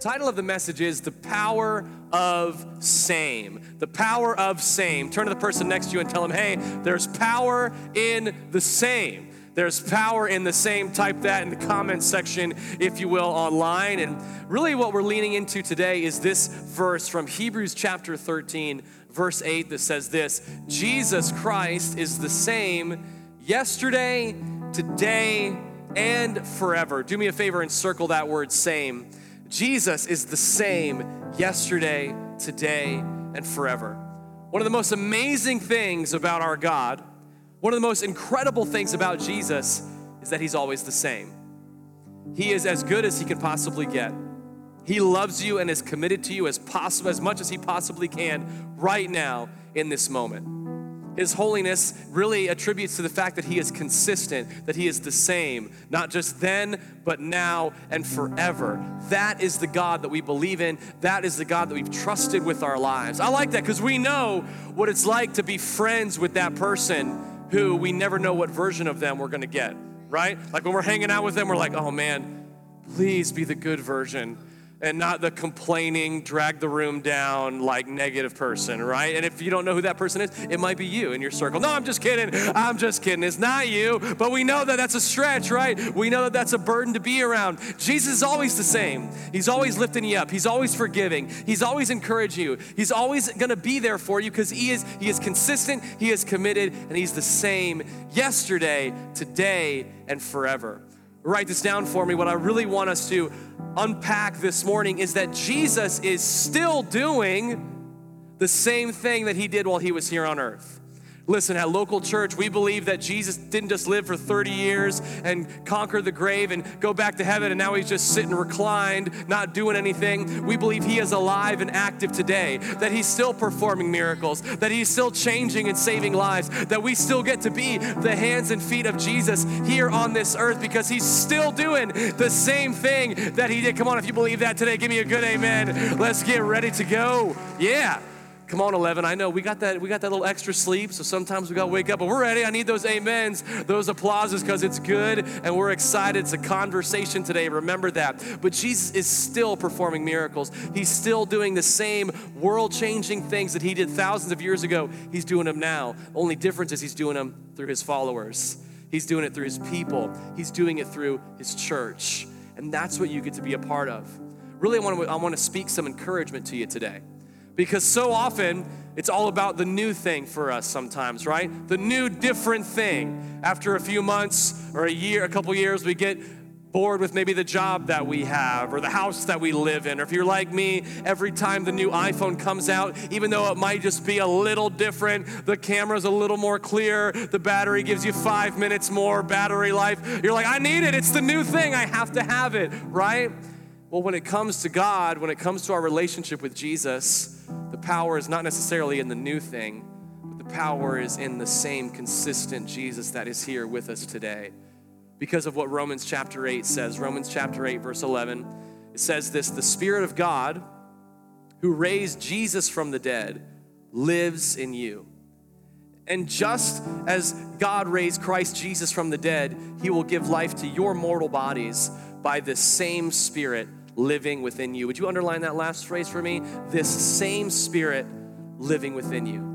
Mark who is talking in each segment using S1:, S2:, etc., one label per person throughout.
S1: Title of the message is The Power of Same. The Power of Same. Turn to the person next to you and tell them, hey, there's power in the same. There's power in the same. Type that in the comments section, if you will, online. And really, what we're leaning into today is this verse from Hebrews chapter 13, verse 8, that says this Jesus Christ is the same yesterday, today, and forever. Do me a favor and circle that word same Jesus is the same yesterday, today, and forever. One of the most amazing things about our God, one of the most incredible things about Jesus is that He's always the same. He is as good as He can possibly get. He loves you and is committed to you as possible as much as He possibly can right now in this moment. His holiness really attributes to the fact that He is consistent, that He is the same, not just then, but now and forever. That is the God that we believe in. That is the God that we've trusted with our lives. I like that because we know what it's like to be friends with that person who we never know what version of them we're going to get, right? Like when we're hanging out with them, we're like, oh man, please be the good version and not the complaining, drag the room down, like negative person, right? And if you don't know who that person is, it might be you in your circle. No, I'm just kidding. I'm just kidding. It's not you, but we know that that's a stretch, right? We know that that's a burden to be around. Jesus is always the same. He's always lifting you up. He's always forgiving. He's always encouraging you. He's always going to be there for you because he is he is consistent, he is committed, and he's the same yesterday, today, and forever. Write this down for me. What I really want us to unpack this morning is that Jesus is still doing the same thing that he did while he was here on earth. Listen, at local church, we believe that Jesus didn't just live for 30 years and conquer the grave and go back to heaven and now he's just sitting reclined, not doing anything. We believe he is alive and active today, that he's still performing miracles, that he's still changing and saving lives, that we still get to be the hands and feet of Jesus here on this earth because he's still doing the same thing that he did. Come on, if you believe that today, give me a good amen. Let's get ready to go. Yeah. Come on, 11. I know we got that we got that little extra sleep, so sometimes we got to wake up, but we're ready. I need those amens, those applauses because it's good and we're excited. It's a conversation today. Remember that. But Jesus is still performing miracles. He's still doing the same world-changing things that he did thousands of years ago. He's doing them now. Only difference is he's doing them through his followers. He's doing it through his people. He's doing it through his church. And that's what you get to be a part of. Really, I want to, I want to speak some encouragement to you today. Because so often it's all about the new thing for us sometimes, right? The new different thing. After a few months or a year, a couple years, we get bored with maybe the job that we have or the house that we live in. Or if you're like me, every time the new iPhone comes out, even though it might just be a little different, the camera's a little more clear, the battery gives you five minutes more battery life, you're like, I need it. It's the new thing. I have to have it, right? Well, when it comes to God, when it comes to our relationship with Jesus, the power is not necessarily in the new thing, but the power is in the same consistent Jesus that is here with us today. Because of what Romans chapter 8 says. Romans chapter 8, verse 11, it says this The Spirit of God, who raised Jesus from the dead, lives in you. And just as God raised Christ Jesus from the dead, he will give life to your mortal bodies by the same Spirit living within you. Would you underline that last phrase for me? This same spirit living within you.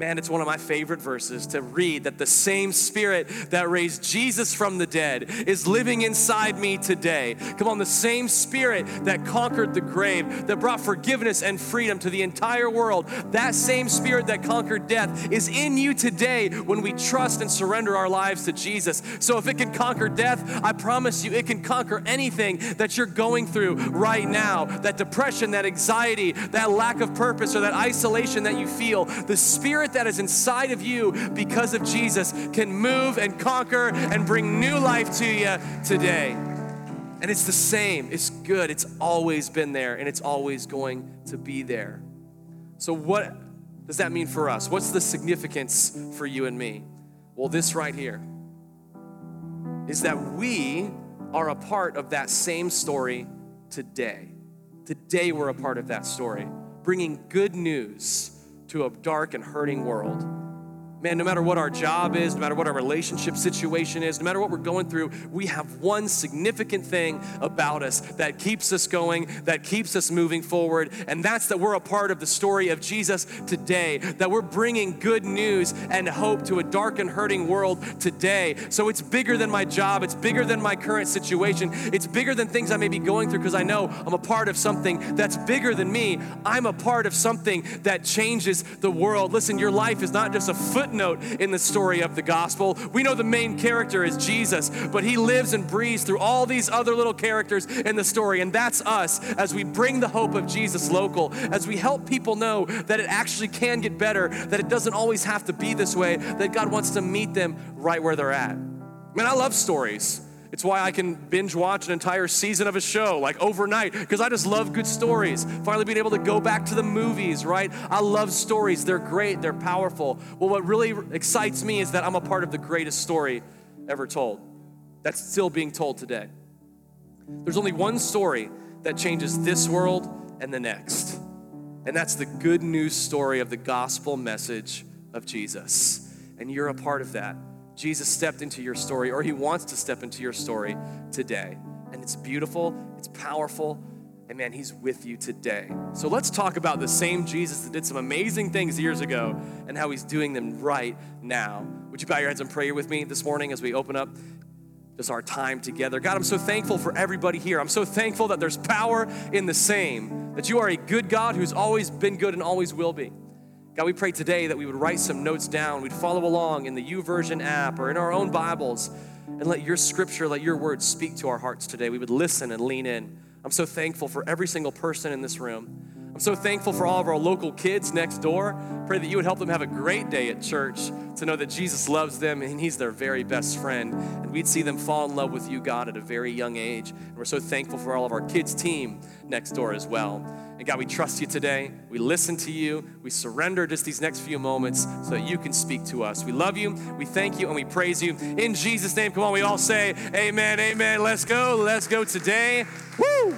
S1: Man, it's one of my favorite verses to read that the same spirit that raised Jesus from the dead is living inside me today. Come on, the same spirit that conquered the grave, that brought forgiveness and freedom to the entire world, that same spirit that conquered death is in you today when we trust and surrender our lives to Jesus. So if it can conquer death, I promise you it can conquer anything that you're going through right now that depression, that anxiety, that lack of purpose, or that isolation that you feel. The spirit spirit that is inside of you because of Jesus can move and conquer and bring new life to you today. And it's the same. It's good. It's always been there and it's always going to be there. So, what does that mean for us? What's the significance for you and me? Well, this right here is that we are a part of that same story today. Today, we're a part of that story, bringing good news to a dark and hurting world man, no matter what our job is, no matter what our relationship situation is, no matter what we're going through, we have one significant thing about us that keeps us going, that keeps us moving forward, and that's that we're a part of the story of Jesus today, that we're bringing good news and hope to a dark and hurting world today. So it's bigger than my job, it's bigger than my current situation, it's bigger than things I may be going through because I know I'm a part of something that's bigger than me. I'm a part of something that changes the world. Listen, your life is not just a foot footnote in the story of the gospel. We know the main character is Jesus, but he lives and breathes through all these other little characters in the story. And that's us as we bring the hope of Jesus local, as we help people know that it actually can get better, that it doesn't always have to be this way, that God wants to meet them right where they're at. Man, I love stories. It's why I can binge watch an entire season of a show like overnight because I just love good stories. Finally, being able to go back to the movies, right? I love stories. They're great, they're powerful. Well, what really excites me is that I'm a part of the greatest story ever told that's still being told today. There's only one story that changes this world and the next, and that's the good news story of the gospel message of Jesus. And you're a part of that. Jesus stepped into your story, or he wants to step into your story today. And it's beautiful, it's powerful, and man, he's with you today. So let's talk about the same Jesus that did some amazing things years ago and how he's doing them right now. Would you bow your heads and pray with me this morning as we open up just our time together? God, I'm so thankful for everybody here. I'm so thankful that there's power in the same, that you are a good God who's always been good and always will be. God, we pray today that we would write some notes down, we'd follow along in the YouVersion app or in our own Bibles, and let your scripture, let your words speak to our hearts today. We would listen and lean in. I'm so thankful for every single person in this room. I'm so thankful for all of our local kids next door. Pray that you would help them have a great day at church to know that Jesus loves them and He's their very best friend. And we'd see them fall in love with you, God, at a very young age. And we're so thankful for all of our kids' team next door as well. And God, we trust you today. We listen to you. We surrender just these next few moments so that you can speak to us. We love you. We thank you and we praise you. In Jesus' name, come on, we all say, Amen, amen. Let's go. Let's go today. Woo!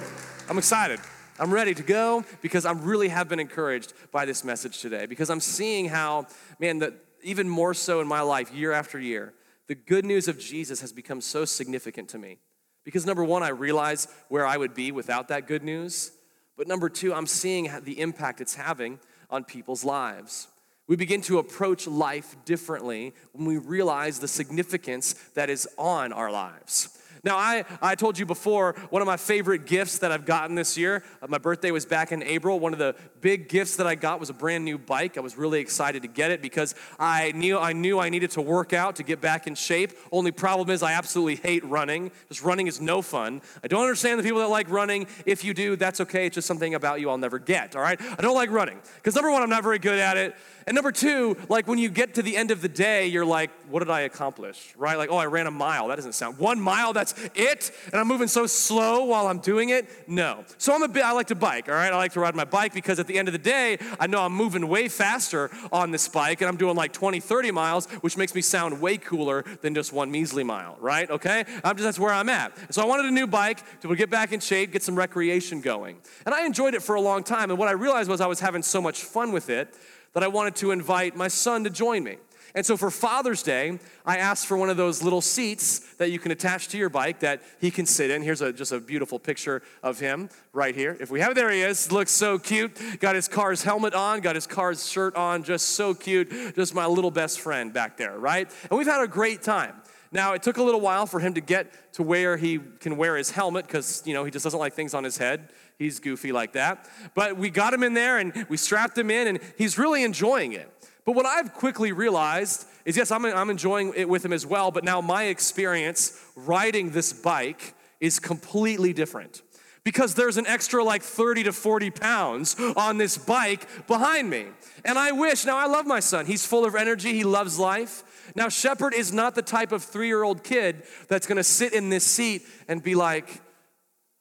S1: I'm excited. I'm ready to go because I really have been encouraged by this message today because I'm seeing how, man, that even more so in my life, year after year, the good news of Jesus has become so significant to me. Because number one, I realize where I would be without that good news. But number two, I'm seeing the impact it's having on people's lives. We begin to approach life differently when we realize the significance that is on our lives. Now, I, I told you before, one of my favorite gifts that I've gotten this year, uh, my birthday was back in April. One of the big gifts that I got was a brand new bike. I was really excited to get it because I knew I knew I needed to work out to get back in shape. Only problem is I absolutely hate running. Just running is no fun. I don't understand the people that like running. If you do, that's okay. It's just something about you I'll never get, all right? I don't like running because number one, I'm not very good at it. And number two, like when you get to the end of the day, you're like, what did I accomplish? Right? Like, oh, I ran a mile. That doesn't sound one mile, that's it. And I'm moving so slow while I'm doing it. No. So I'm a bit, I like to bike, all right? I like to ride my bike because at the end of the day, I know I'm moving way faster on this bike and I'm doing like 20, 30 miles, which makes me sound way cooler than just one measly mile, right? Okay? I'm just, that's where I'm at. So I wanted a new bike to get back in shape, get some recreation going. And I enjoyed it for a long time. And what I realized was I was having so much fun with it that I wanted to invite my son to join me. And so for Father's Day, I asked for one of those little seats that you can attach to your bike that he can sit in. Here's a, just a beautiful picture of him right here. If we have it, there he is. Looks so cute. Got his Cars helmet on, got his Cars shirt on, just so cute. Just my little best friend back there, right? And we've had a great time. Now, it took a little while for him to get to where he can wear his helmet because, you know, he just doesn't like things on his head. He's goofy like that. But we got him in there and we strapped him in, and he's really enjoying it. But what I've quickly realized is yes, I'm, I'm enjoying it with him as well, but now my experience riding this bike is completely different because there's an extra like 30 to 40 pounds on this bike behind me. And I wish, now I love my son. He's full of energy, he loves life. Now, Shepard is not the type of three year old kid that's gonna sit in this seat and be like,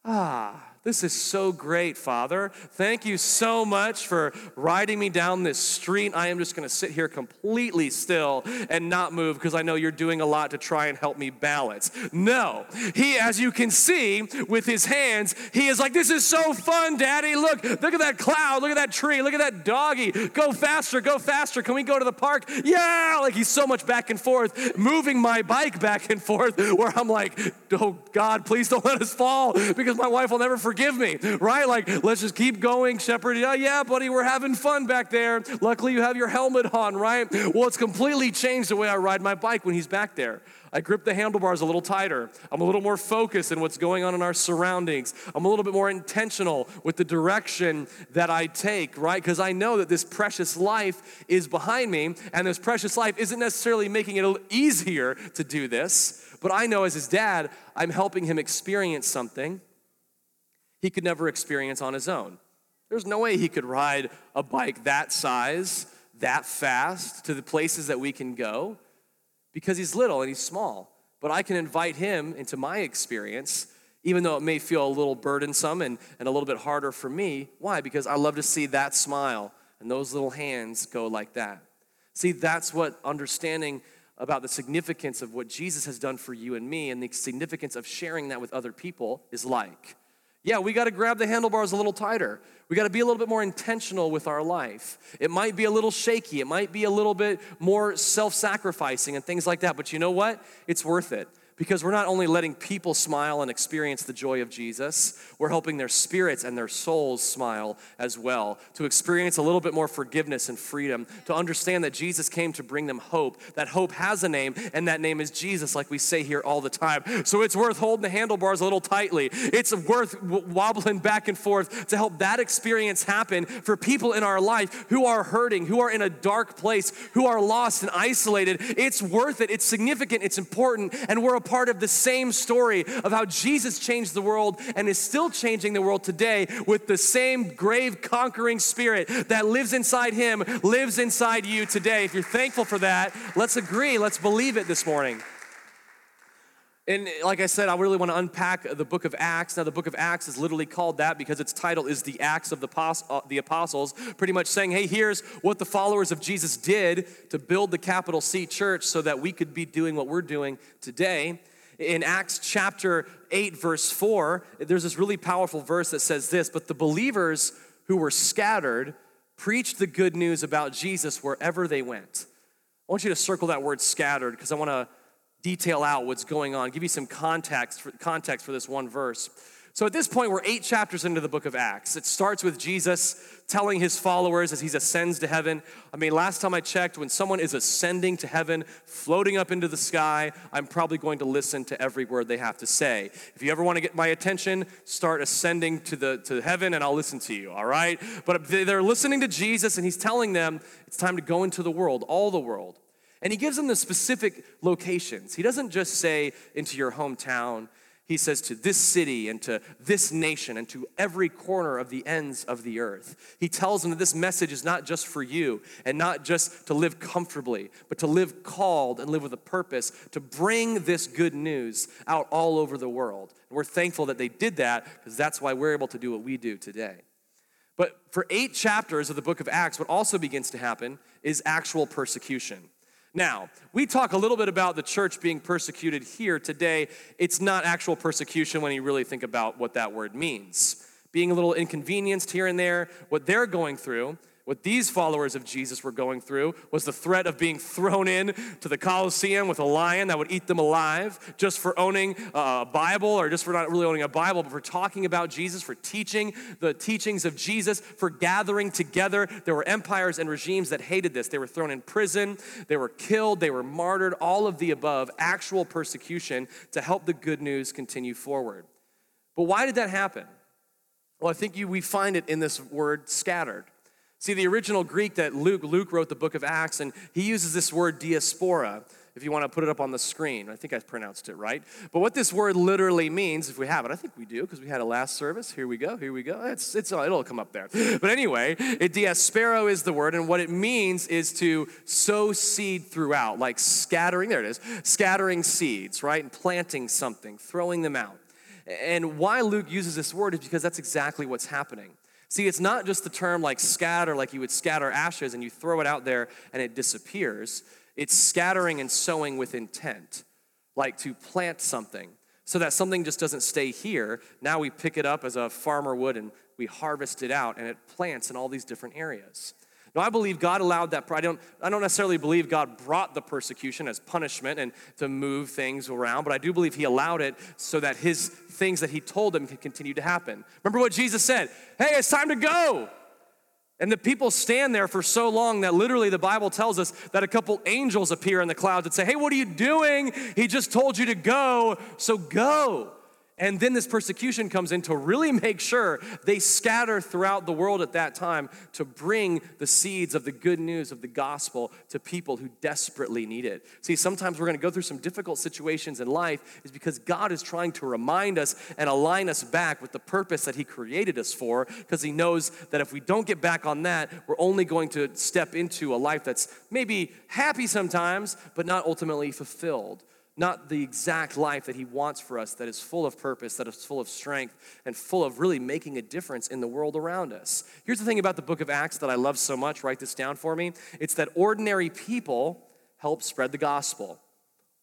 S1: ah, This is so great, Father. Thank you so much for riding me down this street. I am just going to sit here completely still and not move because I know you're doing a lot to try and help me balance. No, he, as you can see with his hands, he is like, This is so fun, Daddy. Look, look at that cloud. Look at that tree. Look at that doggy. Go faster, go faster. Can we go to the park? Yeah. Like he's so much back and forth, moving my bike back and forth where I'm like, Oh God, please don't let us fall because my wife will never forget forgive me, right? Like, let's just keep going, shepherd. Yeah, yeah, buddy, we're having fun back there. Luckily, you have your helmet on, right? Well, it's completely changed the way I ride my bike when he's back there. I grip the handlebars a little tighter. I'm a little more focused in what's going on in our surroundings. I'm a little bit more intentional with the direction that I take, right? Because I know that this precious life is behind me, and this precious life isn't necessarily making it easier to do this, but I know as his dad, I'm helping him experience something he could never experience on his own. There's no way he could ride a bike that size, that fast to the places that we can go because he's little and he's small. But I can invite him into my experience, even though it may feel a little burdensome and, and a little bit harder for me. Why? Because I love to see that smile and those little hands go like that. See, that's what understanding about the significance of what Jesus has done for you and me and the significance of sharing that with other people is like. Yeah, we got to grab the handlebars a little tighter. We got to be a little bit more intentional with our life. It might be a little shaky, it might be a little bit more self sacrificing and things like that, but you know what? It's worth it because we're not only letting people smile and experience the joy of Jesus, we're helping their spirits and their souls smile as well, to experience a little bit more forgiveness and freedom, to understand that Jesus came to bring them hope. That hope has a name, and that name is Jesus, like we say here all the time. So it's worth holding the handlebars a little tightly. It's worth wobbling back and forth to help that experience happen for people in our life who are hurting, who are in a dark place, who are lost and isolated. It's worth it. It's significant. It's important. And we're a part of the same story of how Jesus changed the world and is still changing the world today with the same grave conquering spirit that lives inside him, lives inside you today. If you're thankful for that, let's agree, let's believe it this morning. And like I said, I really want to unpack the book of Acts. Now, the book of Acts is literally called that because its title is the Acts of the, uh, Apostles, pretty much saying, hey, here's what the followers of Jesus did to build the capital C church so that we could be doing what we're doing today. In Acts chapter 8, verse 4, there's this really powerful verse that says this But the believers who were scattered preached the good news about Jesus wherever they went. I want you to circle that word scattered because I want to detail out what's going on, give you some context for, context for this one verse. So at this point, we're eight chapters into the book of Acts. It starts with Jesus telling his followers as he ascends to heaven. I mean, last time I checked, when someone is ascending to heaven, floating up into the sky, I'm probably going to listen to every word they have to say. If you ever want to get my attention, start ascending to the to heaven and I'll listen to you, all right? But they're listening to Jesus and he's telling them it's time to go into the world, all the world. And he gives them the specific locations. He doesn't just say into your hometown, he says to this city and to this nation and to every corner of the ends of the earth. He tells them that this message is not just for you and not just to live comfortably, but to live called and live with a purpose to bring this good news out all over the world. And we're thankful that they did that because that's why we're able to do what we do today. But for eight chapters of the book of Acts, what also begins to happen is actual persecution. Now, we talk a little bit about the church being persecuted here today. It's not actual persecution when you really think about what that word means. Being a little inconvenienced here and there, what they're going through what these followers of Jesus were going through was the threat of being thrown in to the Colosseum with a lion that would eat them alive just for owning a Bible or just for not really owning a Bible, but for talking about Jesus, for teaching the teachings of Jesus, for gathering together. There were empires and regimes that hated this. They were thrown in prison, they were killed, they were martyred, all of the above, actual persecution to help the good news continue forward. But why did that happen? Well, I think you, we find it in this word scattered. See, the original Greek that Luke, Luke wrote the book of Acts, and he uses this word diaspora, if you want to put it up on the screen. I think I pronounced it right. But what this word literally means, if we have it, I think we do, because we had a last service. Here we go, here we go. It's, it's, it'll come up there. But anyway, it, is the word, and what it means is to sow seed throughout, like scattering, there it is, scattering seeds, right? And planting something, throwing them out. And why Luke uses this word is because that's exactly what's happening. See, it's not just the term like scatter, like you would scatter ashes and you throw it out there and it disappears. It's scattering and sowing with intent, like to plant something so that something just doesn't stay here. Now we pick it up as a farmer would and we harvest it out and it plants in all these different areas. Now, I believe God allowed that. I don't, I don't necessarily believe God brought the persecution as punishment and to move things around, but I do believe He allowed it so that His things that He told them could continue to happen. Remember what Jesus said Hey, it's time to go. And the people stand there for so long that literally the Bible tells us that a couple angels appear in the clouds and say, Hey, what are you doing? He just told you to go, so go. And then this persecution comes in to really make sure they scatter throughout the world at that time to bring the seeds of the good news of the gospel to people who desperately need it. See, sometimes we're going to go through some difficult situations in life is because God is trying to remind us and align us back with the purpose that he created us for because he knows that if we don't get back on that, we're only going to step into a life that's maybe happy sometimes, but not ultimately fulfilled not the exact life that He wants for us that is full of purpose, that is full of strength, and full of really making a difference in the world around us. Here's the thing about the book of Acts that I love so much. Write this down for me. It's that ordinary people help spread the gospel.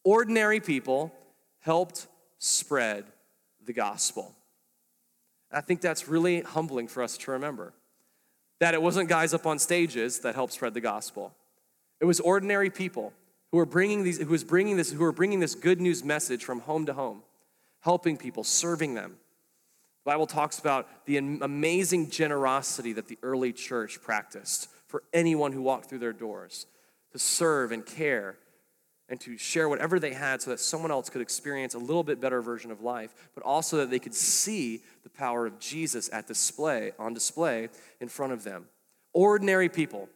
S1: Ordinary people helped spread the gospel. I think that's really humbling for us to remember. That it wasn't guys up on stages that helped spread the gospel. It was ordinary people who are bringing these, who is bringing this, who are bringing this good news message from home to home, helping people, serving them. The Bible talks about the amazing generosity that the early church practiced for anyone who walked through their doors to serve and care and to share whatever they had so that someone else could experience a little bit better version of life, but also that they could see the power of Jesus at display, on display in front of them. Ordinary people.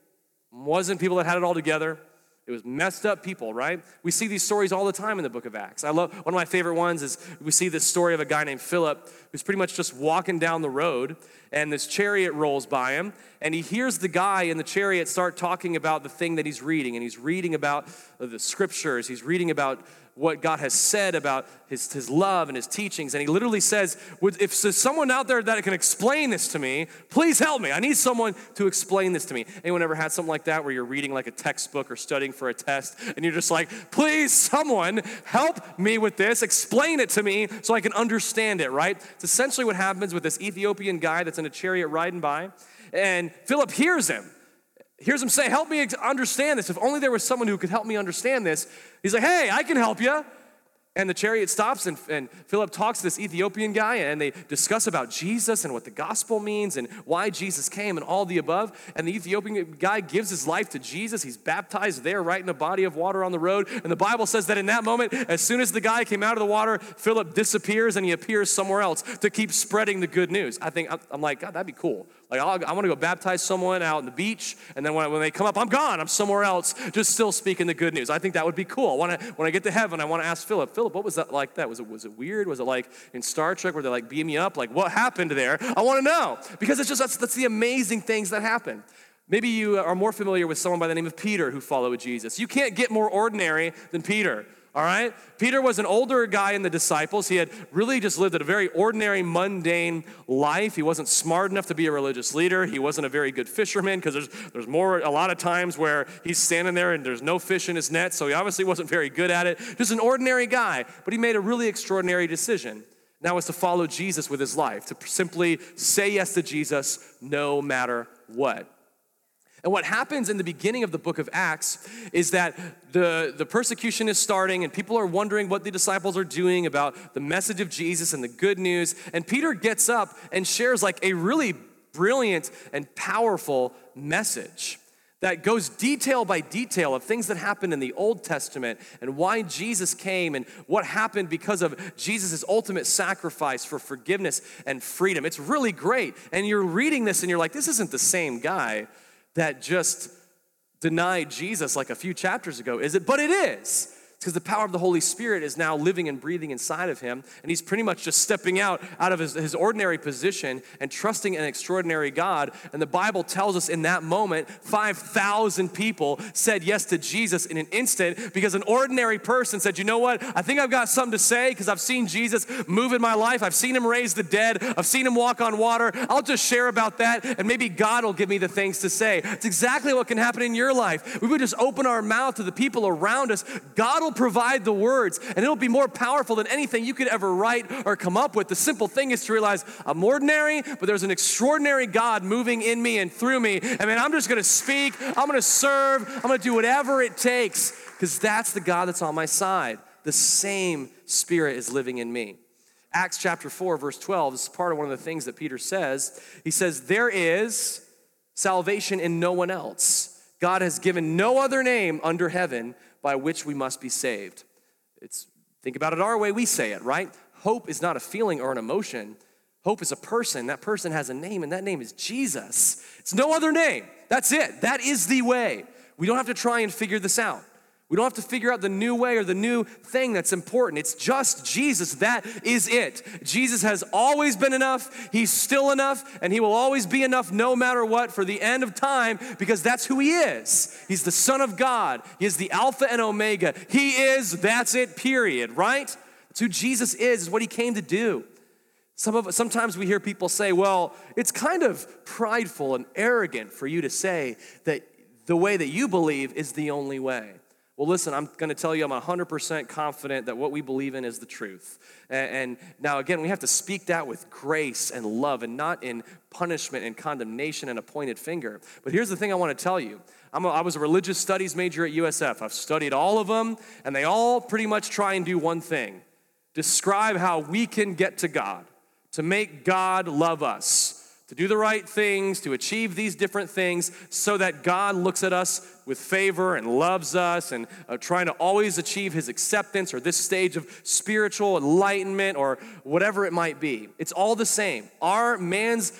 S1: Wasn't people that had it all together, it was messed up people, right? We see these stories all the time in the book of Acts. I love one of my favorite ones is we see this story of a guy named Philip who's pretty much just walking down the road and this chariot rolls by him and he hears the guy in the chariot start talking about the thing that he's reading and he's reading about the scriptures, he's reading about what God has said about his, his love and his teachings. And he literally says, If there's someone out there that can explain this to me, please help me. I need someone to explain this to me. Anyone ever had something like that where you're reading like a textbook or studying for a test and you're just like, please, someone help me with this, explain it to me so I can understand it, right? It's essentially what happens with this Ethiopian guy that's in a chariot riding by. And Philip hears him hears him say, Help me understand this. If only there was someone who could help me understand this. He's like, Hey, I can help you. And the chariot stops, and, and Philip talks to this Ethiopian guy, and they discuss about Jesus and what the gospel means and why Jesus came and all the above. And the Ethiopian guy gives his life to Jesus. He's baptized there, right in a body of water on the road. And the Bible says that in that moment, as soon as the guy came out of the water, Philip disappears and he appears somewhere else to keep spreading the good news. I think, I'm like, God, that'd be cool. Like, I'll, i want to go baptize someone out on the beach, and then when, when they come up, I'm gone. I'm somewhere else, just still speaking the good news. I think that would be cool. I want to, when I get to heaven, I want to ask Philip, Philip, what was that like that? Was it, was it weird? Was it like in Star Trek where they like beam me up? Like, what happened there? I want to know. Because it's just, that's, that's the amazing things that happen. Maybe you are more familiar with someone by the name of Peter who followed Jesus. You can't get more ordinary than Peter all right? Peter was an older guy in the disciples. He had really just lived a very ordinary, mundane life. He wasn't smart enough to be a religious leader. He wasn't a very good fisherman because there's, there's more, a lot of times where he's standing there and there's no fish in his net, so he obviously wasn't very good at it. Just an ordinary guy, but he made a really extraordinary decision. Now is to follow Jesus with his life, to simply say yes to Jesus no matter what. And what happens in the beginning of the book of Acts is that the, the persecution is starting and people are wondering what the disciples are doing about the message of Jesus and the good news. And Peter gets up and shares like a really brilliant and powerful message that goes detail by detail of things that happened in the Old Testament and why Jesus came and what happened because of Jesus' ultimate sacrifice for forgiveness and freedom. It's really great. And you're reading this and you're like, this isn't the same guy that just denied Jesus like a few chapters ago, is it? But it is. Because the power of the Holy Spirit is now living and breathing inside of him. And he's pretty much just stepping out out of his, his ordinary position and trusting an extraordinary God. And the Bible tells us in that moment, 5,000 people said yes to Jesus in an instant because an ordinary person said, You know what? I think I've got something to say because I've seen Jesus move in my life. I've seen him raise the dead. I've seen him walk on water. I'll just share about that and maybe God will give me the things to say. It's exactly what can happen in your life. We would just open our mouth to the people around us. God will provide the words, and it'll be more powerful than anything you could ever write or come up with. The simple thing is to realize I'm ordinary, but there's an extraordinary God moving in me and through me. And man, I'm just gonna speak, I'm gonna serve, I'm gonna do whatever it takes, because that's the God that's on my side. The same Spirit is living in me. Acts chapter 4, verse 12, this is part of one of the things that Peter says. He says, There is salvation in no one else. God has given no other name under heaven by which we must be saved. It's think about it our way we say it, right? Hope is not a feeling or an emotion. Hope is a person. That person has a name, and that name is Jesus. It's no other name. That's it. That is the way. We don't have to try and figure this out. We don't have to figure out the new way or the new thing that's important. It's just Jesus. That is it. Jesus has always been enough. He's still enough, and He will always be enough no matter what for the end of time because that's who He is. He's the Son of God. He is the Alpha and Omega. He is, that's it, period, right? That's who Jesus is, is what He came to do. Some of, sometimes we hear people say, well, it's kind of prideful and arrogant for you to say that the way that you believe is the only way. Well, listen, I'm going to tell you, I'm 100% confident that what we believe in is the truth. And, now, again, we have to speak that with grace and love and not in punishment and condemnation and a pointed finger. But here's the thing I want to tell you a, I was a religious studies major at USF. I've studied all of them, and they all pretty much try and do one thing describe how we can get to God, to make God love us to do the right things, to achieve these different things, so that God looks at us with favor and loves us and uh, trying to always achieve his acceptance or this stage of spiritual enlightenment or whatever it might be. It's all the same. Our man's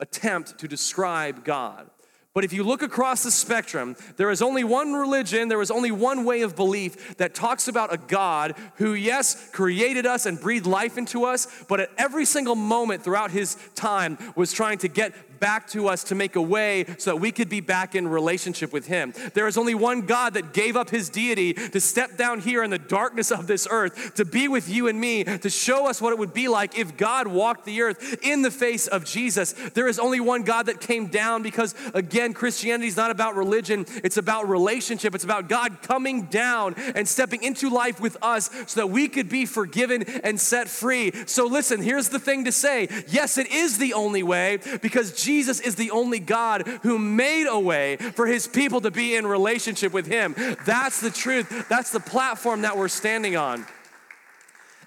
S1: attempt to describe God. But if you look across the spectrum, there is only one religion, there is only one way of belief that talks about a God who, yes, created us and breathed life into us, but at every single moment throughout his time was trying to get back to us to make a way so that we could be back in relationship with Him. There is only one God that gave up His deity to step down here in the darkness of this earth, to be with you and me, to show us what it would be like if God walked the earth in the face of Jesus. There is only one God that came down because, again, Christianity is not about religion, it's about relationship. It's about God coming down and stepping into life with us so that we could be forgiven and set free. So, listen, here's the thing to say yes, it is the only way because Jesus Jesus is the only God who made a way for his people to be in relationship with him. That's the truth. That's the platform that we're standing on.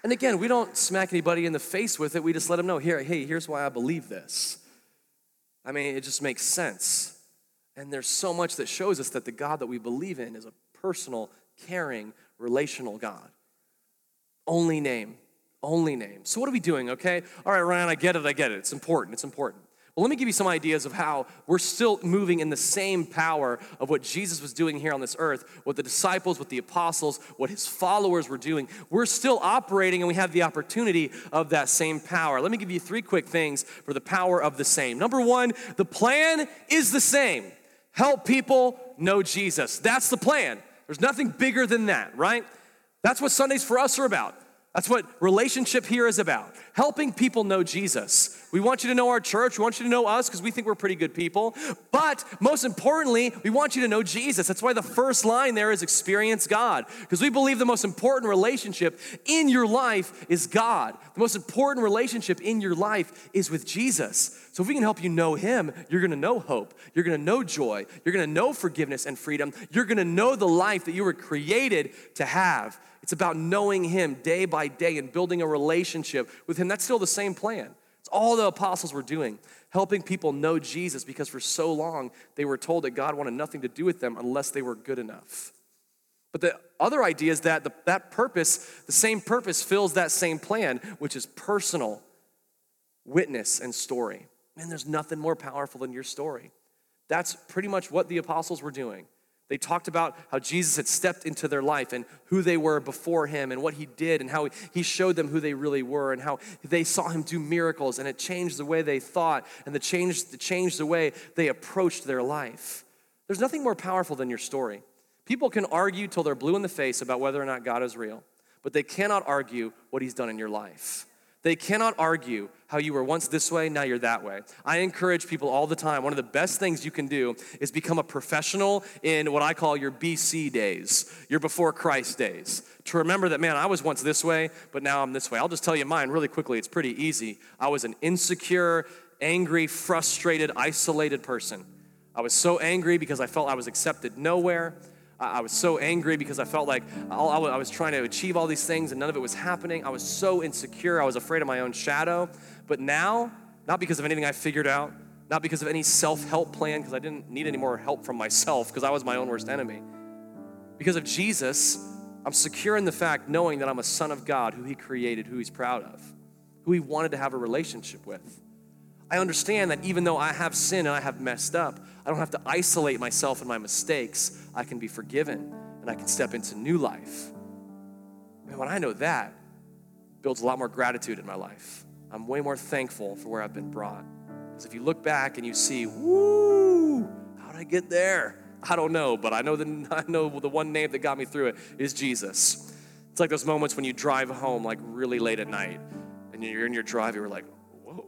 S1: And again, we don't smack anybody in the face with it. We just let them know, here, hey, here's why I believe this. I mean, it just makes sense. And there's so much that shows us that the God that we believe in is a personal, caring, relational God. Only name, only name. So, what are we doing, okay? All right, Ryan, I get it, I get it. It's important, it's important. Well, let me give you some ideas of how we're still moving in the same power of what Jesus was doing here on this earth, what the disciples, what the apostles, what his followers were doing. We're still operating and we have the opportunity of that same power. Let me give you three quick things for the power of the same. Number one, the plan is the same help people know Jesus. That's the plan. There's nothing bigger than that, right? That's what Sundays for us are about. That's what relationship here is about helping people know Jesus. We want you to know our church. We want you to know us because we think we're pretty good people. But most importantly, we want you to know Jesus. That's why the first line there is experience God because we believe the most important relationship in your life is God. The most important relationship in your life is with Jesus. So if we can help you know Him, you're gonna know hope. You're gonna know joy. You're gonna know forgiveness and freedom. You're gonna know the life that you were created to have. It's about knowing Him day by day and building a relationship with Him. That's still the same plan. It's all the apostles were doing, helping people know Jesus because for so long they were told that God wanted nothing to do with them unless they were good enough. But the other idea is that the, that purpose, the same purpose, fills that same plan, which is personal witness and story. Man, there's nothing more powerful than your story. That's pretty much what the apostles were doing. They talked about how Jesus had stepped into their life and who they were before him and what he did and how he showed them who they really were and how they saw him do miracles and it changed the way they thought and the changed, it changed the way they approached their life. There's nothing more powerful than your story. People can argue till they're blue in the face about whether or not God is real, but they cannot argue what he's done in your life. They cannot argue how you were once this way, now you're that way. I encourage people all the time. One of the best things you can do is become a professional in what I call your BC days, your before Christ days. To remember that, man, I was once this way, but now I'm this way. I'll just tell you mine really quickly. It's pretty easy. I was an insecure, angry, frustrated, isolated person. I was so angry because I felt I was accepted nowhere. I was so angry because I felt like I was trying to achieve all these things and none of it was happening. I was so insecure. I was afraid of my own shadow. But now, not because of anything I figured out, not because of any self help plan, because I didn't need any more help from myself, because I was my own worst enemy. Because of Jesus, I'm secure in the fact knowing that I'm a son of God who He created, who He's proud of, who He wanted to have a relationship with. I understand that even though I have sin and I have messed up, I don't have to isolate myself and my mistakes. I can be forgiven and I can step into new life. And when I know that, builds a lot more gratitude in my life. I'm way more thankful for where I've been brought. Because if you look back and you see, woo, how did I get there? I don't know, but I know the I know the one name that got me through it is Jesus. It's like those moments when you drive home like really late at night and you're in your drive, you're like, whoa,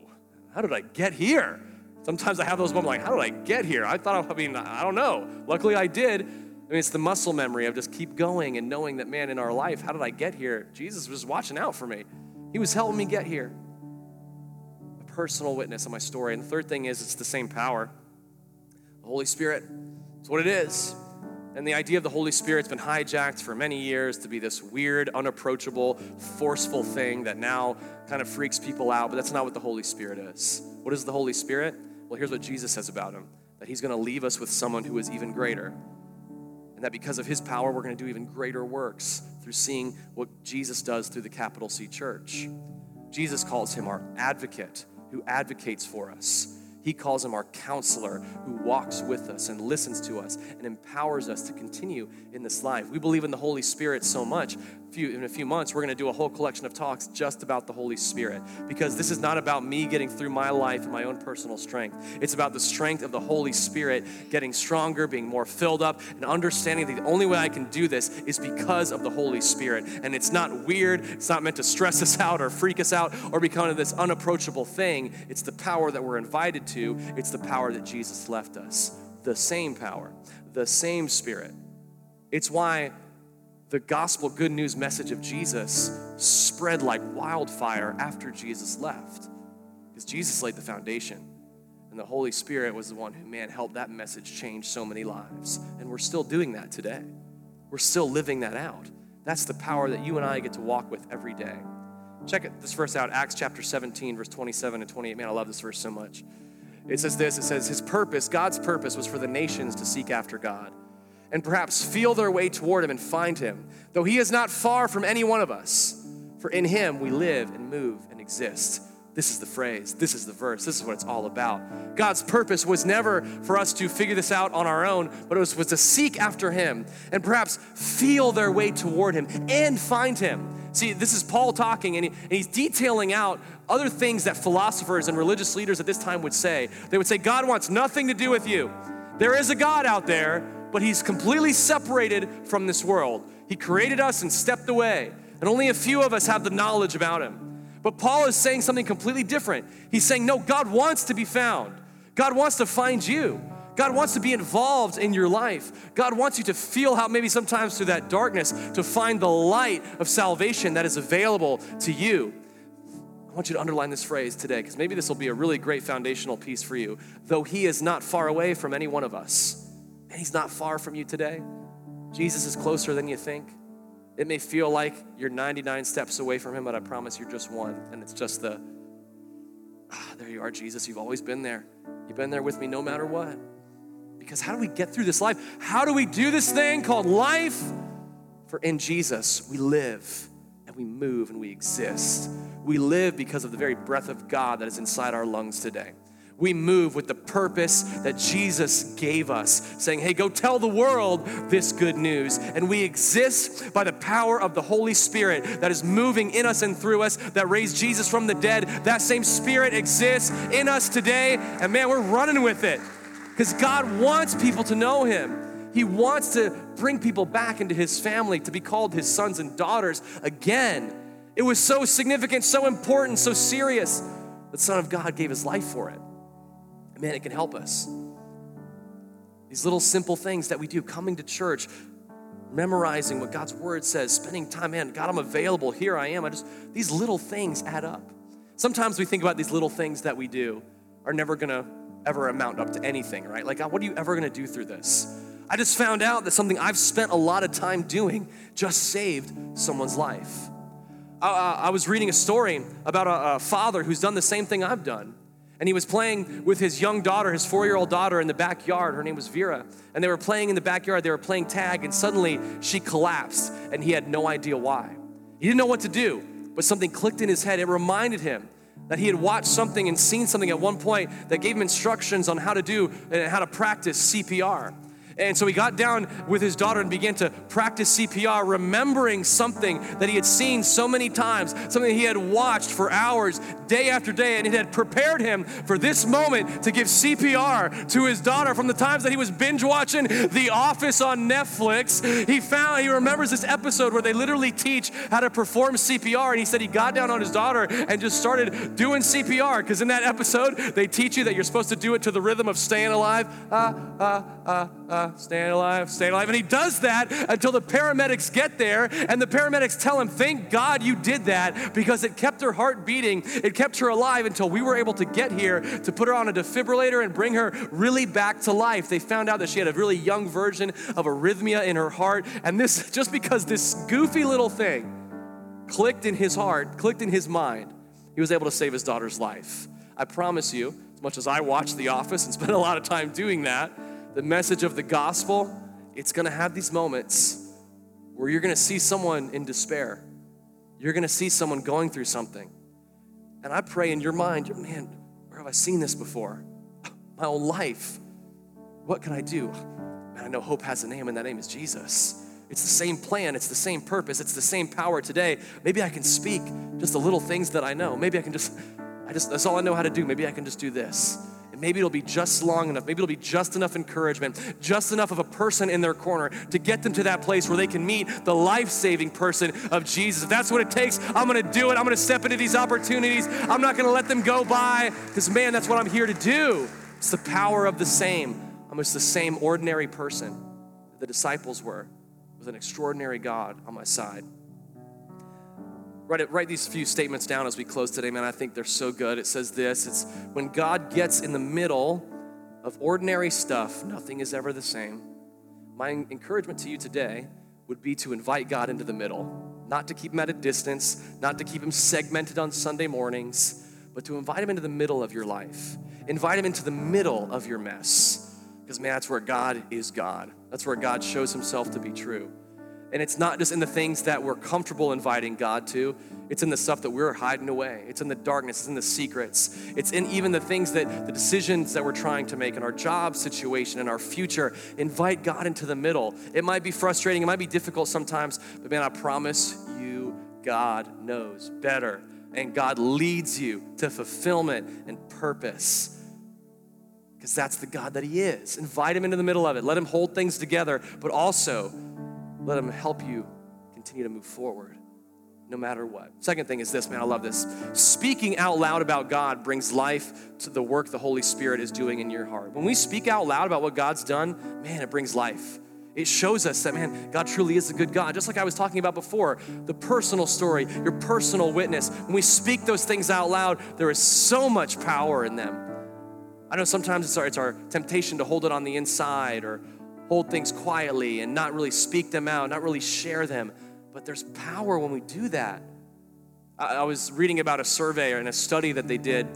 S1: how did I get here? Sometimes I have those moments like, how did I get here? I thought, I mean, I don't know. Luckily I did. I mean, it's the muscle memory of just keep going and knowing that, man, in our life, how did I get here? Jesus was watching out for me. He was helping me get here. A personal witness of my story. And the third thing is, it's the same power. The Holy Spirit. It's what it is. And the idea of the Holy Spirit's been hijacked for many years to be this weird, unapproachable, forceful thing that now kind of freaks people out, but that's not what the Holy Spirit is. What is the Holy Spirit? Well, here's what Jesus says about him that he's going to leave us with someone who is even greater. And that because of his power, we're going to do even greater works through seeing what Jesus does through the capital C church. Jesus calls him our advocate who advocates for us. He calls him our counselor who walks with us and listens to us and empowers us to continue in this life. We believe in the Holy Spirit so much. in a few months, we're going to do a whole collection of talks just about the Holy Spirit because this is not about me getting through my life and my own personal strength. It's about the strength of the Holy Spirit getting stronger, being more filled up, and understanding that the only way I can do this is because of the Holy Spirit. And it's not weird, it's not meant to stress us out or freak us out or become this unapproachable thing. It's the power that we're invited to to, it's the power that Jesus left us. The same power, the same spirit. It's why the gospel good news message of Jesus spread like wildfire after Jesus left. Because Jesus laid the foundation. And the Holy Spirit was the one who, man, helped that message change so many lives. And we're still doing that today. We're still living that out. That's the power that you and I get to walk with every day. Check this verse out, Acts chapter 17, verse 27 and 28. Man, I love this verse so much. It says this it says, His purpose, God's purpose, was for the nations to seek after God and perhaps feel their way toward Him and find Him, though He is not far from any one of us. For in Him we live and move and exist. This is the phrase, this is the verse, this is what it's all about. God's purpose was never for us to figure this out on our own, but it was, was to seek after Him and perhaps feel their way toward Him and find Him. See, this is Paul talking, and, he, and he's detailing out other things that philosophers and religious leaders at this time would say. They would say, God wants nothing to do with you. There is a God out there, but he's completely separated from this world. He created us and stepped away, and only a few of us have the knowledge about him. But Paul is saying something completely different. He's saying, No, God wants to be found, God wants to find you. God wants to be involved in your life. God wants you to feel how maybe sometimes through that darkness to find the light of salvation that is available to you. I want you to underline this phrase today because maybe this will be a really great foundational piece for you. Though He is not far away from any one of us, and He's not far from you today, Jesus is closer than you think. It may feel like you're 99 steps away from Him, but I promise you're just one. And it's just the, ah, there you are, Jesus. You've always been there. You've been there with me no matter what. Because how do we get through this life? How do we do this thing called life? For in Jesus, we live and we move and we exist. We live because of the very breath of God that is inside our lungs today. We move with the purpose that Jesus gave us, saying, Hey, go tell the world this good news. And we exist by the power of the Holy Spirit that is moving in us and through us, that raised Jesus from the dead. That same Spirit exists in us today. And man, we're running with it because God wants people to know Him. He wants to bring people back into His family to be called His sons and daughters again. It was so significant, so important, so serious. The Son of God gave His life for it man, it can help us. These little simple things that we do, coming to church, memorizing what God's word says, spending time, man, God, I'm available. Here I am. I just, these little things add up. Sometimes we think about these little things that we do are never gonna ever amount up to anything, right? Like, God, what are you ever gonna do through this? I just found out that something I've spent a lot of time doing just saved someone's life. I, I was reading a story about a, a father who's done the same thing I've done. And he was playing with his young daughter, his four year old daughter, in the backyard. Her name was Vera. And they were playing in the backyard. They were playing tag, and suddenly she collapsed, and he had no idea why. He didn't know what to do, but something clicked in his head. It reminded him that he had watched something and seen something at one point that gave him instructions on how to do and how to practice CPR. And so he got down with his daughter and began to practice CPR, remembering something that he had seen so many times, something he had watched for hours, day after day, and it had prepared him for this moment to give CPR to his daughter from the times that he was binge watching The Office on Netflix. He found, he remembers this episode where they literally teach how to perform CPR, and he said he got down on his daughter and just started doing CPR, because in that episode, they teach you that you're supposed to do it to the rhythm of staying alive. Uh, uh, uh, uh, staying alive, staying alive. And he does that until the paramedics get there, and the paramedics tell him, Thank God you did that because it kept her heart beating. It kept her alive until we were able to get here to put her on a defibrillator and bring her really back to life. They found out that she had a really young version of arrhythmia in her heart. And this, just because this goofy little thing clicked in his heart, clicked in his mind, he was able to save his daughter's life. I promise you, as much as I watch The Office and spend a lot of time doing that, the message of the gospel, it's gonna have these moments where you're gonna see someone in despair. You're gonna see someone going through something. And I pray in your mind, man, where have I seen this before? My whole life. What can I do? Man, I know hope has a name, and that name is Jesus. It's the same plan, it's the same purpose, it's the same power today. Maybe I can speak just the little things that I know. Maybe I can just, I just, that's all I know how to do. Maybe I can just do this. Maybe it'll be just long enough. Maybe it'll be just enough encouragement, just enough of a person in their corner to get them to that place where they can meet the life saving person of Jesus. If that's what it takes, I'm gonna do it. I'm gonna step into these opportunities. I'm not gonna let them go by because, man, that's what I'm here to do. It's the power of the same. I'm just the same ordinary person the disciples were with an extraordinary God on my side write, it, write these few statements down as we close today, man. I think they're so good. It says this it's when God gets in the middle of ordinary stuff, nothing is ever the same. My encouragement to you today would be to invite God into the middle, not to keep him at a distance, not to keep him segmented on Sunday mornings, but to invite him into the middle of your life. Invite him into the middle of your mess. Because, man, that's where God is God. That's where God shows himself to be true. And it's not just in the things that we're comfortable inviting God to, it's in the stuff that we're hiding away. It's in the darkness, it's in the secrets. It's in even the things that the decisions that we're trying to make in our job situation, in our future. Invite God into the middle. It might be frustrating, it might be difficult sometimes, but man, I promise you, God knows better. And God leads you to fulfillment and purpose because that's the God that He is. Invite Him into the middle of it. Let Him hold things together, but also let Him help you continue to move forward no matter what. Second thing is this, man, I love this. Speaking out loud about God brings life to the work the Holy Spirit is doing in your heart. When we speak out loud about what God's done, man, it brings life. It shows us that, man, God truly is a good God. Just like I was talking about before, the personal story, your personal witness. When we speak those things out loud, there is so much power in them. I know sometimes it's our, it's our temptation to hold it on the inside or hold things quietly and not really speak them out, not really share them. But there's power when we do that. I, I was reading about a survey and a study that they did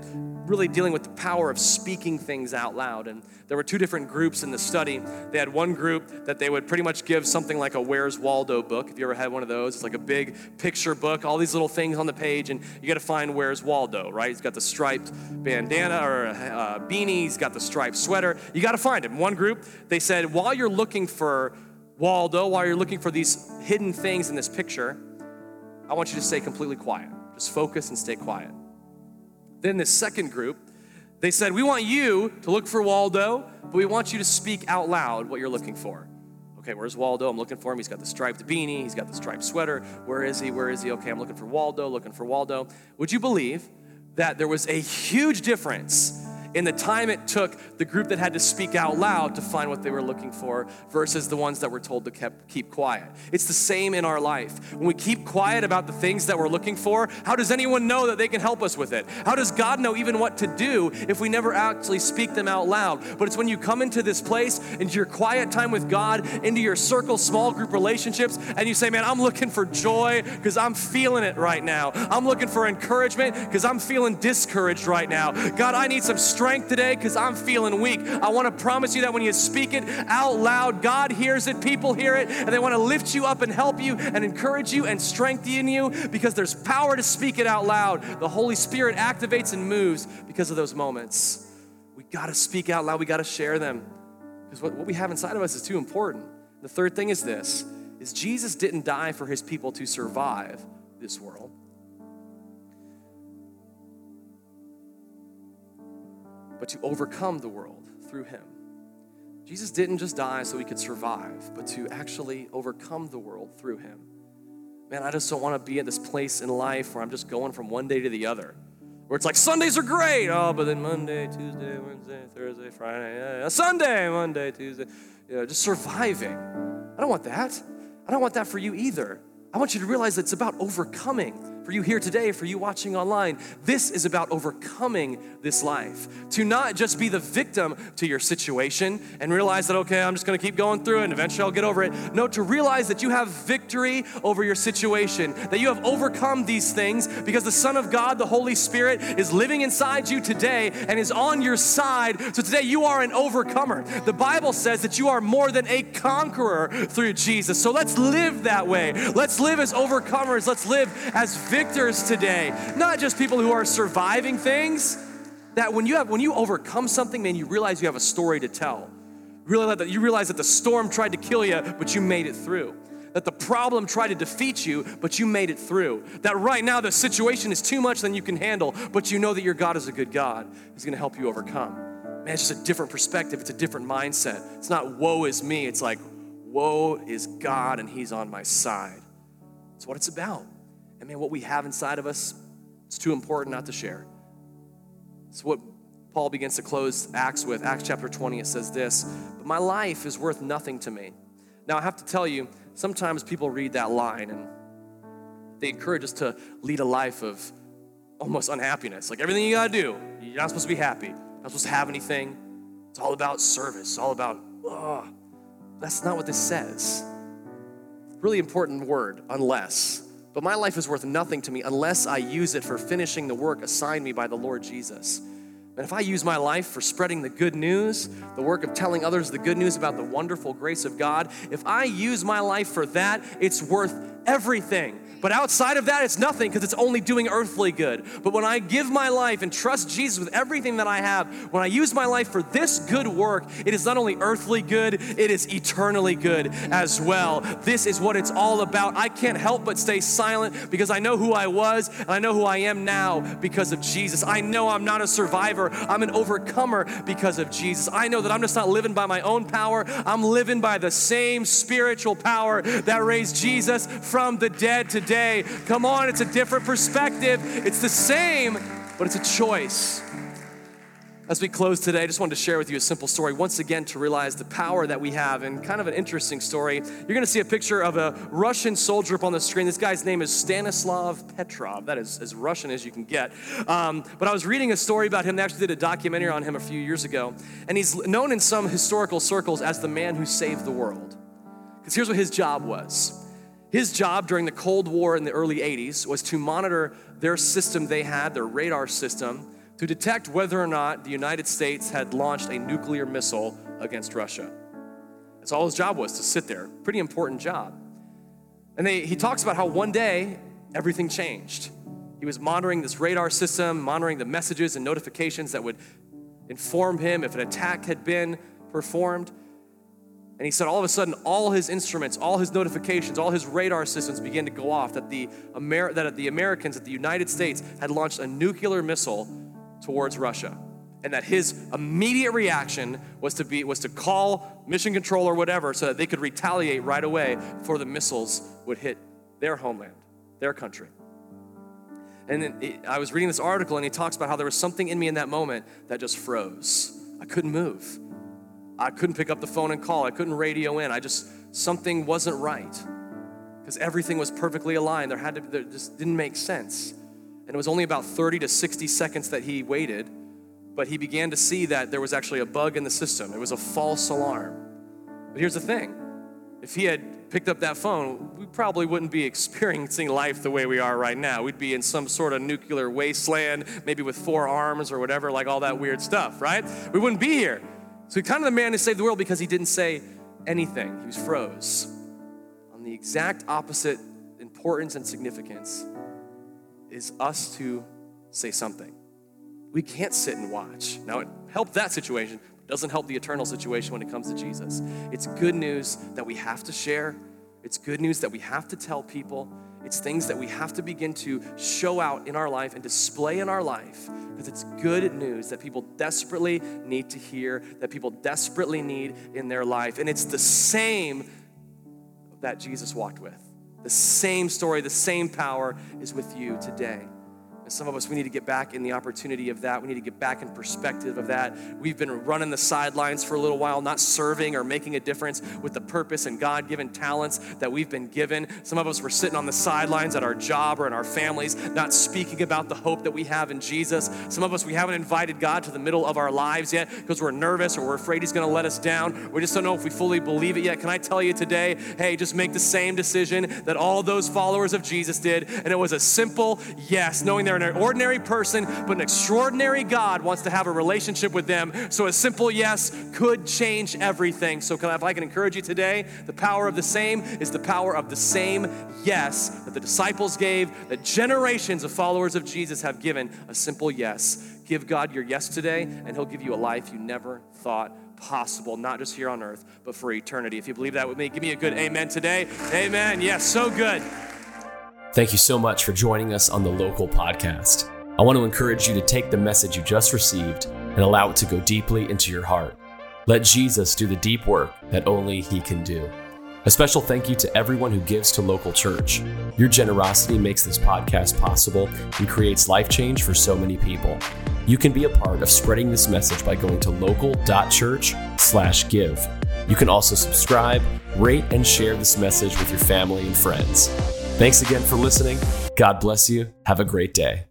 S1: really dealing with the power of speaking things out loud. And there were two different groups in the study. They had one group that they would pretty much give something like a Where's Waldo book. If you ever had one of those, it's like a big picture book, all these little things on the page, and you got to find Where's Waldo, right? He's got the striped bandana or uh, beanie, he's got the striped sweater. You got to find him. One group, they said, while you're looking for Waldo, while you're looking for these hidden things in this picture, I want you to stay completely quiet. Just focus and stay quiet. Then this second group, they said, We want you to look for Waldo, but we want you to speak out loud what you're looking for. Okay, where's Waldo? I'm looking for him. He's got the striped beanie, he's got the striped sweater. Where is he? Where is he? Okay, I'm looking for Waldo, looking for Waldo. Would you believe that there was a huge difference in the time it took the group that had to speak out loud to find what they were looking for versus the ones that were told to keep, keep quiet. It's the same in our life. When we keep quiet about the things that we're looking for, how does anyone know that they can help us with it? How does God know even what to do if we never actually speak them out loud? But it's when you come into this place, into your quiet time with God, into your circle, small group relationships, and you say, Man, I'm looking for joy because I'm feeling it right now. I'm looking for encouragement because I'm feeling discouraged right now. God, I need some strength strength today because I'm feeling weak. I want to promise you that when you speak it out loud, God hears it, people hear it, and they want to lift you up and help you and encourage you and strengthen you because there's power to speak it out loud. The Holy Spirit activates and moves because of those moments. We got to speak out loud, we got to share them because what, what we have inside of us is too important. The third thing is this is Jesus didn't die for his people to survive this world. But to overcome the world through him. Jesus didn't just die so he could survive, but to actually overcome the world through him. Man, I just don't want to be at this place in life where I'm just going from one day to the other. Where it's like Sundays are great, oh, but then Monday, Tuesday, Wednesday, Thursday, Friday, yeah, Sunday, Monday, Tuesday, you know, just surviving. I don't want that. I don't want that for you either. I want you to realize it's about overcoming for you here today, for you watching online, this is about overcoming this life. To not just be the victim to your situation and realize that, okay, I'm just gonna keep going through it and eventually I'll get over it. No, to realize that you have victory over your situation, that you have overcome these things because the Son of God, the Holy Spirit, is living inside you today and is on your side. So today you are an overcomer. The Bible says that you are more than a conqueror through Jesus. So let's live that way. Let's live as overcomers. Let's live as today, not just people who are surviving things. That when you have when you overcome something, man, you realize you have a story to tell. Realize that you realize that the storm tried to kill you, but you made it through. That the problem tried to defeat you, but you made it through. That right now the situation is too much than you can handle, but you know that your God is a good God. He's gonna help you overcome. Man, it's just a different perspective, it's a different mindset. It's not woe is me, it's like woe is God and He's on my side. It's what it's about. And man, what we have inside of us, it's too important not to share. It's what Paul begins to close Acts with. Acts chapter 20, it says this But my life is worth nothing to me. Now, I have to tell you, sometimes people read that line and they encourage us to lead a life of almost unhappiness. Like everything you gotta do, you're not supposed to be happy, you're not supposed to have anything. It's all about service, it's all about, oh. That's not what this says. Really important word, unless. But my life is worth nothing to me unless I use it for finishing the work assigned me by the Lord Jesus. And if I use my life for spreading the good news, the work of telling others the good news about the wonderful grace of God, if I use my life for that, it's worth everything. But outside of that, it's nothing because it's only doing earthly good. But when I give my life and trust Jesus with everything that I have, when I use my life for this good work, it is not only earthly good, it is eternally good as well. This is what it's all about. I can't help but stay silent because I know who I was and I know who I am now because of Jesus. I know I'm not a survivor, I'm an overcomer because of Jesus. I know that I'm just not living by my own power, I'm living by the same spiritual power that raised Jesus from the dead today Come on, it's a different perspective. It's the same, but it's a choice. As we close today, I just wanted to share with you a simple story once again to realize the power that we have and kind of an interesting story. You're gonna see a picture of a Russian soldier up on the screen. This guy's name is Stanislav Petrov. That is as Russian as you can get. Um, but I was reading a story about him. They actually did a documentary on him a few years ago. And he's known in some historical circles as the man who saved the world. Because here's what his job was his job during the Cold War in the early 80s was to monitor their system they had, their radar system, to detect whether or not the United States had launched a nuclear missile against Russia. That's all his job was to sit there. Pretty important job. And they, he talks about how one day everything changed. He was monitoring this radar system, monitoring the messages and notifications that would inform him if an attack had been performed. And he said all of a sudden, all his instruments, all his notifications, all his radar systems began to go off that the, Amer- that the Americans, that the United States had launched a nuclear missile towards Russia. And that his immediate reaction was to, be, was to call mission control or whatever so that they could retaliate right away before the missiles would hit their homeland, their country. And then I was reading this article, and he talks about how there was something in me in that moment that just froze. I couldn't move. I couldn't pick up the phone and call. I couldn't radio in. I just, something wasn't right. Because everything was perfectly aligned. There had to, there just didn't make sense. And it was only about 30 to 60 seconds that he waited, but he began to see that there was actually a bug in the system. It was a false alarm. But here's the thing if he had picked up that phone, we probably wouldn't be experiencing life the way we are right now. We'd be in some sort of nuclear wasteland, maybe with four arms or whatever, like all that weird stuff, right? We wouldn't be here. So he kind of the man who saved the world because he didn't say anything. He was froze. On the exact opposite importance and significance is us to say something. We can't sit and watch. Now, it helped that situation, doesn't help the eternal situation when it comes to Jesus. It's good news that we have to share, it's good news that we have to tell people. It's things that we have to begin to show out in our life and display in our life because it's good news that people desperately need to hear, that people desperately need in their life. And it's the same that Jesus walked with. The same story, the same power is with you today. Some of us, we need to get back in the opportunity of that. We need to get back in perspective of that. We've been running the sidelines for a little while, not serving or making a difference with the purpose and God given talents that we've been given. Some of us were sitting on the sidelines at our job or in our families, not speaking about the hope that we have in Jesus. Some of us, we haven't invited God to the middle of our lives yet because we're nervous or we're afraid He's going to let us down. We just don't know if we fully believe it yet. Can I tell you today, hey, just make the same decision that all those followers of Jesus did? And it was a simple yes, knowing they're an ordinary person, but an extraordinary God wants to have a relationship with them. So a simple yes could change everything. So, if I can encourage you today, the power of the same is the power of the same yes that the disciples gave, that generations of followers of Jesus have given a simple yes. Give God your yes today, and He'll give you a life you never thought possible, not just here on earth, but for eternity. If you believe that with me, give me a good amen today. Amen. Yes, so good.
S2: Thank you so much for joining us on the local podcast. I want to encourage you to take the message you just received and allow it to go deeply into your heart. Let Jesus do the deep work that only He can do. A special thank you to everyone who gives to local church. Your generosity makes this podcast possible and creates life change for so many people. You can be a part of spreading this message by going to local.church/give. You can also subscribe, rate, and share this message with your family and friends. Thanks again for listening. God bless you. Have a great day.